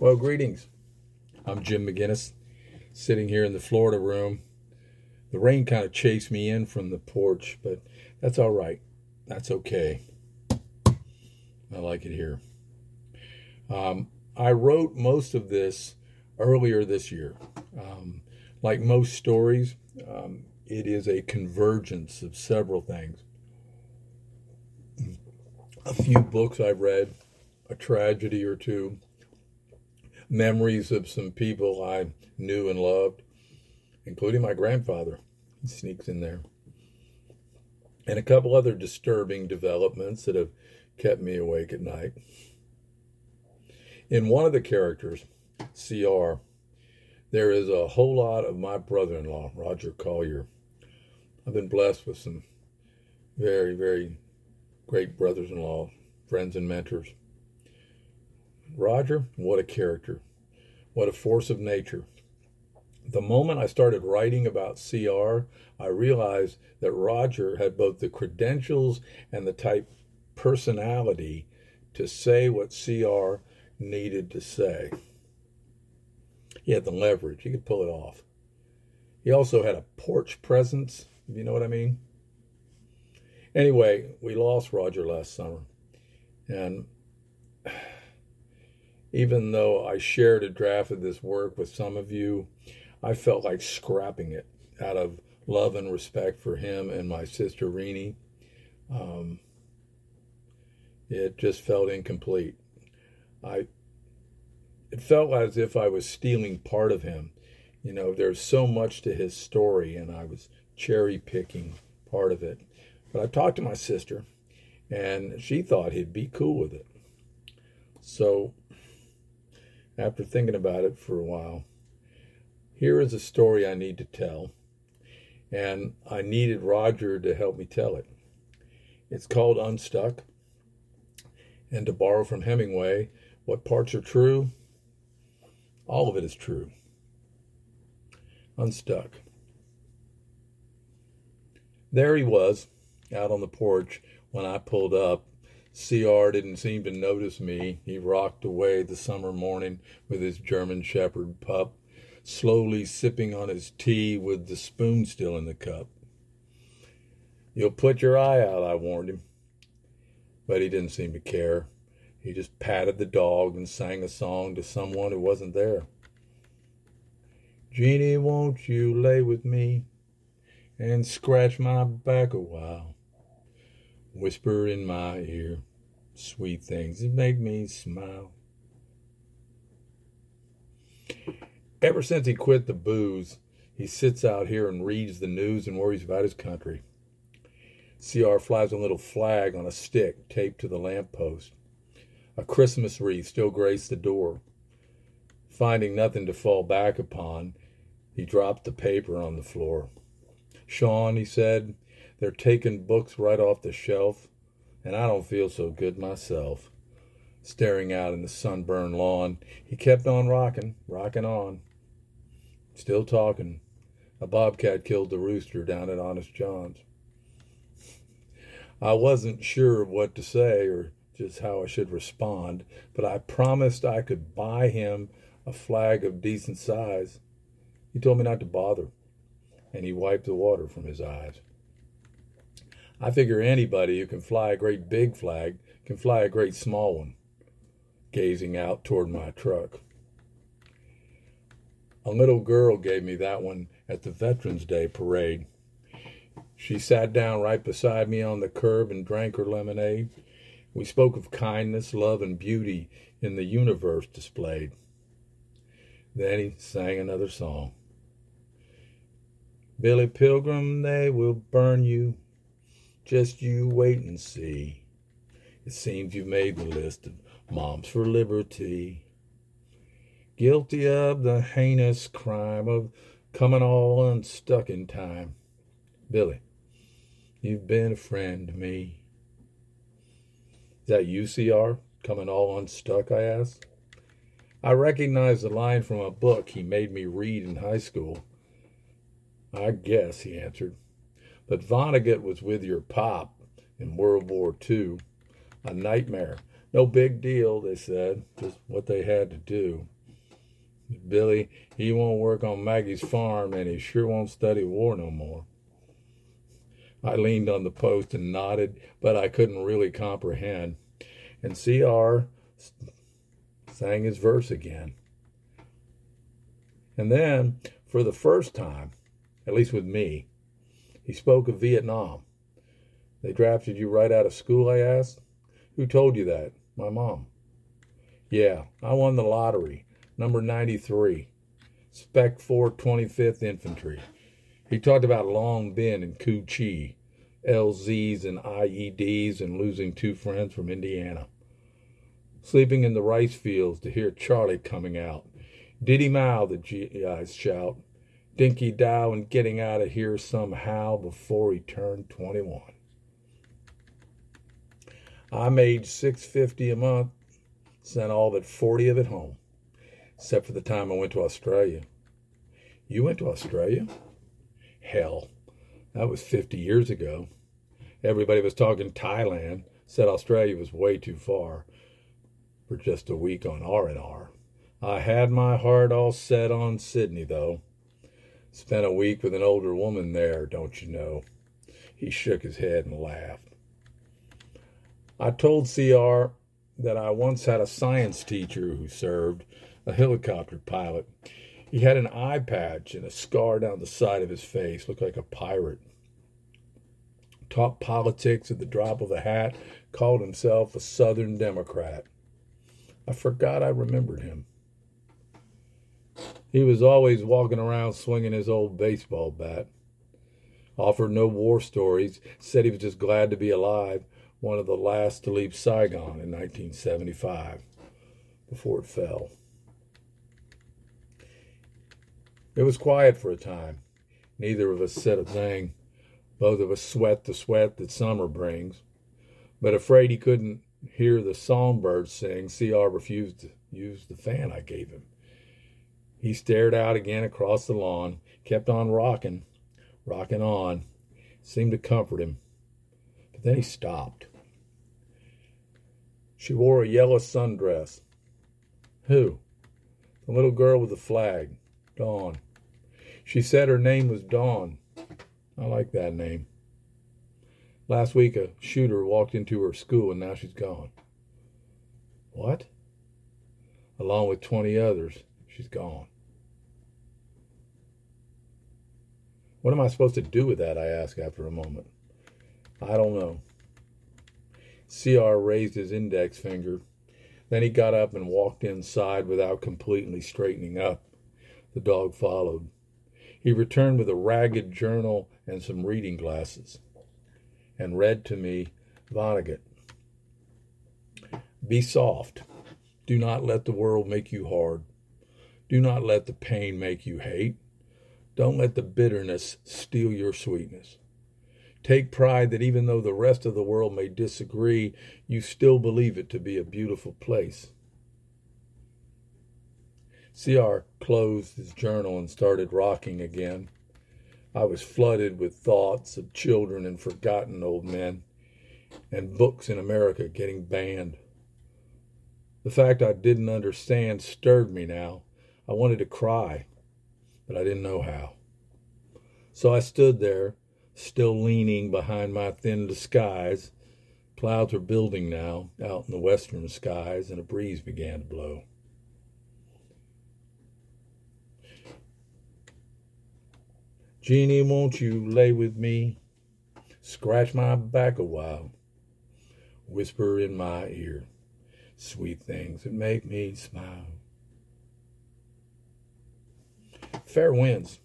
Well, greetings. I'm Jim McGinnis, sitting here in the Florida room. The rain kind of chased me in from the porch, but that's all right. That's okay. I like it here. Um, I wrote most of this earlier this year. Um, like most stories, um, it is a convergence of several things. A few books I've read, a tragedy or two, memories of some people I knew and loved, including my grandfather. He sneaks in there. And a couple other disturbing developments that have kept me awake at night. In one of the characters, CR, there is a whole lot of my brother in law, Roger Collier. I've been blessed with some very, very great brothers in law, friends, and mentors. Roger, what a character. What a force of nature. The moment I started writing about CR, I realized that Roger had both the credentials and the type personality to say what CR needed to say. He had the leverage, he could pull it off. He also had a porch presence, if you know what I mean. Anyway, we lost Roger last summer. And even though I shared a draft of this work with some of you, I felt like scrapping it out of love and respect for him and my sister Renee. Um, it just felt incomplete. I it felt as if I was stealing part of him. You know, there's so much to his story, and I was cherry picking part of it. But I talked to my sister, and she thought he'd be cool with it. So after thinking about it for a while. Here is a story I need to tell, and I needed Roger to help me tell it. It's called Unstuck, and to borrow from Hemingway, what parts are true? All of it is true. Unstuck. There he was, out on the porch when I pulled up CR didn't seem to notice me. He rocked away the summer morning with his German Shepherd pup, slowly sipping on his tea with the spoon still in the cup. You'll put your eye out, I warned him. But he didn't seem to care. He just patted the dog and sang a song to someone who wasn't there. Jeannie, won't you lay with me and scratch my back a while? Whisper in my ear sweet things that make me smile. Ever since he quit the booze, he sits out here and reads the news and worries about his country. CR flies a little flag on a stick taped to the lamppost. A Christmas wreath still graced the door. Finding nothing to fall back upon, he dropped the paper on the floor. Sean, he said, they're taking books right off the shelf and I don't feel so good myself. Staring out in the sunburned lawn, he kept on rocking, rocking on. Still talking. A bobcat killed the rooster down at Honest John's. I wasn't sure what to say or just how I should respond, but I promised I could buy him a flag of decent size. He told me not to bother, and he wiped the water from his eyes. I figure anybody who can fly a great big flag can fly a great small one, gazing out toward my truck. A little girl gave me that one at the Veterans Day parade. She sat down right beside me on the curb and drank her lemonade. We spoke of kindness, love, and beauty in the universe displayed. Then he sang another song. Billy Pilgrim, they will burn you just you wait and see. It seems you've made the list of moms for liberty. Guilty of the heinous crime of coming all unstuck in time. Billy, you've been a friend to me. Is that UCR coming all unstuck? I asked. I recognized the line from a book he made me read in high school. I guess, he answered. But Vonnegut was with your pop in World War II, a nightmare No big deal, they said, just what they had to do. Billy, he won't work on Maggie's farm, and he sure won't study war no more. I leaned on the post and nodded, but I couldn't really comprehend. And CR sang his verse again. And then, for the first time, at least with me, he spoke of Vietnam. They drafted you right out of school, I asked. Who told you that? My mom. Yeah, I won the lottery, number 93, Spec 4 25th Infantry. He talked about Long Binh and Cu Chi, LZs and IEDs, and losing two friends from Indiana. Sleeping in the rice fields to hear Charlie coming out. Diddy Mao, the GIs shout. Dinky Dow and getting out of here somehow before he turned 21. I made 650 a month, sent all but 40 of it home, except for the time I went to Australia. You went to Australia? Hell, that was 50 years ago. Everybody was talking Thailand, said Australia was way too far for just a week on R&R. I had my heart all set on Sydney, though. Spent a week with an older woman there, don't you know? He shook his head and laughed. I told CR that I once had a science teacher who served, a helicopter pilot. He had an eye patch and a scar down the side of his face, looked like a pirate. Taught politics at the drop of a hat, called himself a Southern Democrat. I forgot I remembered him. He was always walking around swinging his old baseball bat. Offered no war stories, said he was just glad to be alive, one of the last to leave Saigon in 1975 before it fell. It was quiet for a time. Neither of us said a thing. Both of us sweat the sweat that summer brings. But afraid he couldn't hear the songbirds sing, CR refused to use the fan I gave him. He stared out again across the lawn, kept on rocking, rocking on, seemed to comfort him. But then he stopped. She wore a yellow sundress. Who? The little girl with the flag, Dawn. She said her name was Dawn. I like that name. Last week, a shooter walked into her school and now she's gone. What? Along with 20 others, she's gone. What am I supposed to do with that? I ask after a moment. I don't know. CR raised his index finger. Then he got up and walked inside without completely straightening up. The dog followed. He returned with a ragged journal and some reading glasses and read to me Vonnegut. Be soft. Do not let the world make you hard. Do not let the pain make you hate. Don't let the bitterness steal your sweetness. Take pride that even though the rest of the world may disagree, you still believe it to be a beautiful place. CR closed his journal and started rocking again. I was flooded with thoughts of children and forgotten old men, and books in America getting banned. The fact I didn't understand stirred me now. I wanted to cry, but I didn't know how. So I stood there, still leaning behind my thin disguise. Clouds were building now out in the western skies, and a breeze began to blow. Jeannie, won't you lay with me? Scratch my back a while. Whisper in my ear sweet things that make me smile. Fair winds.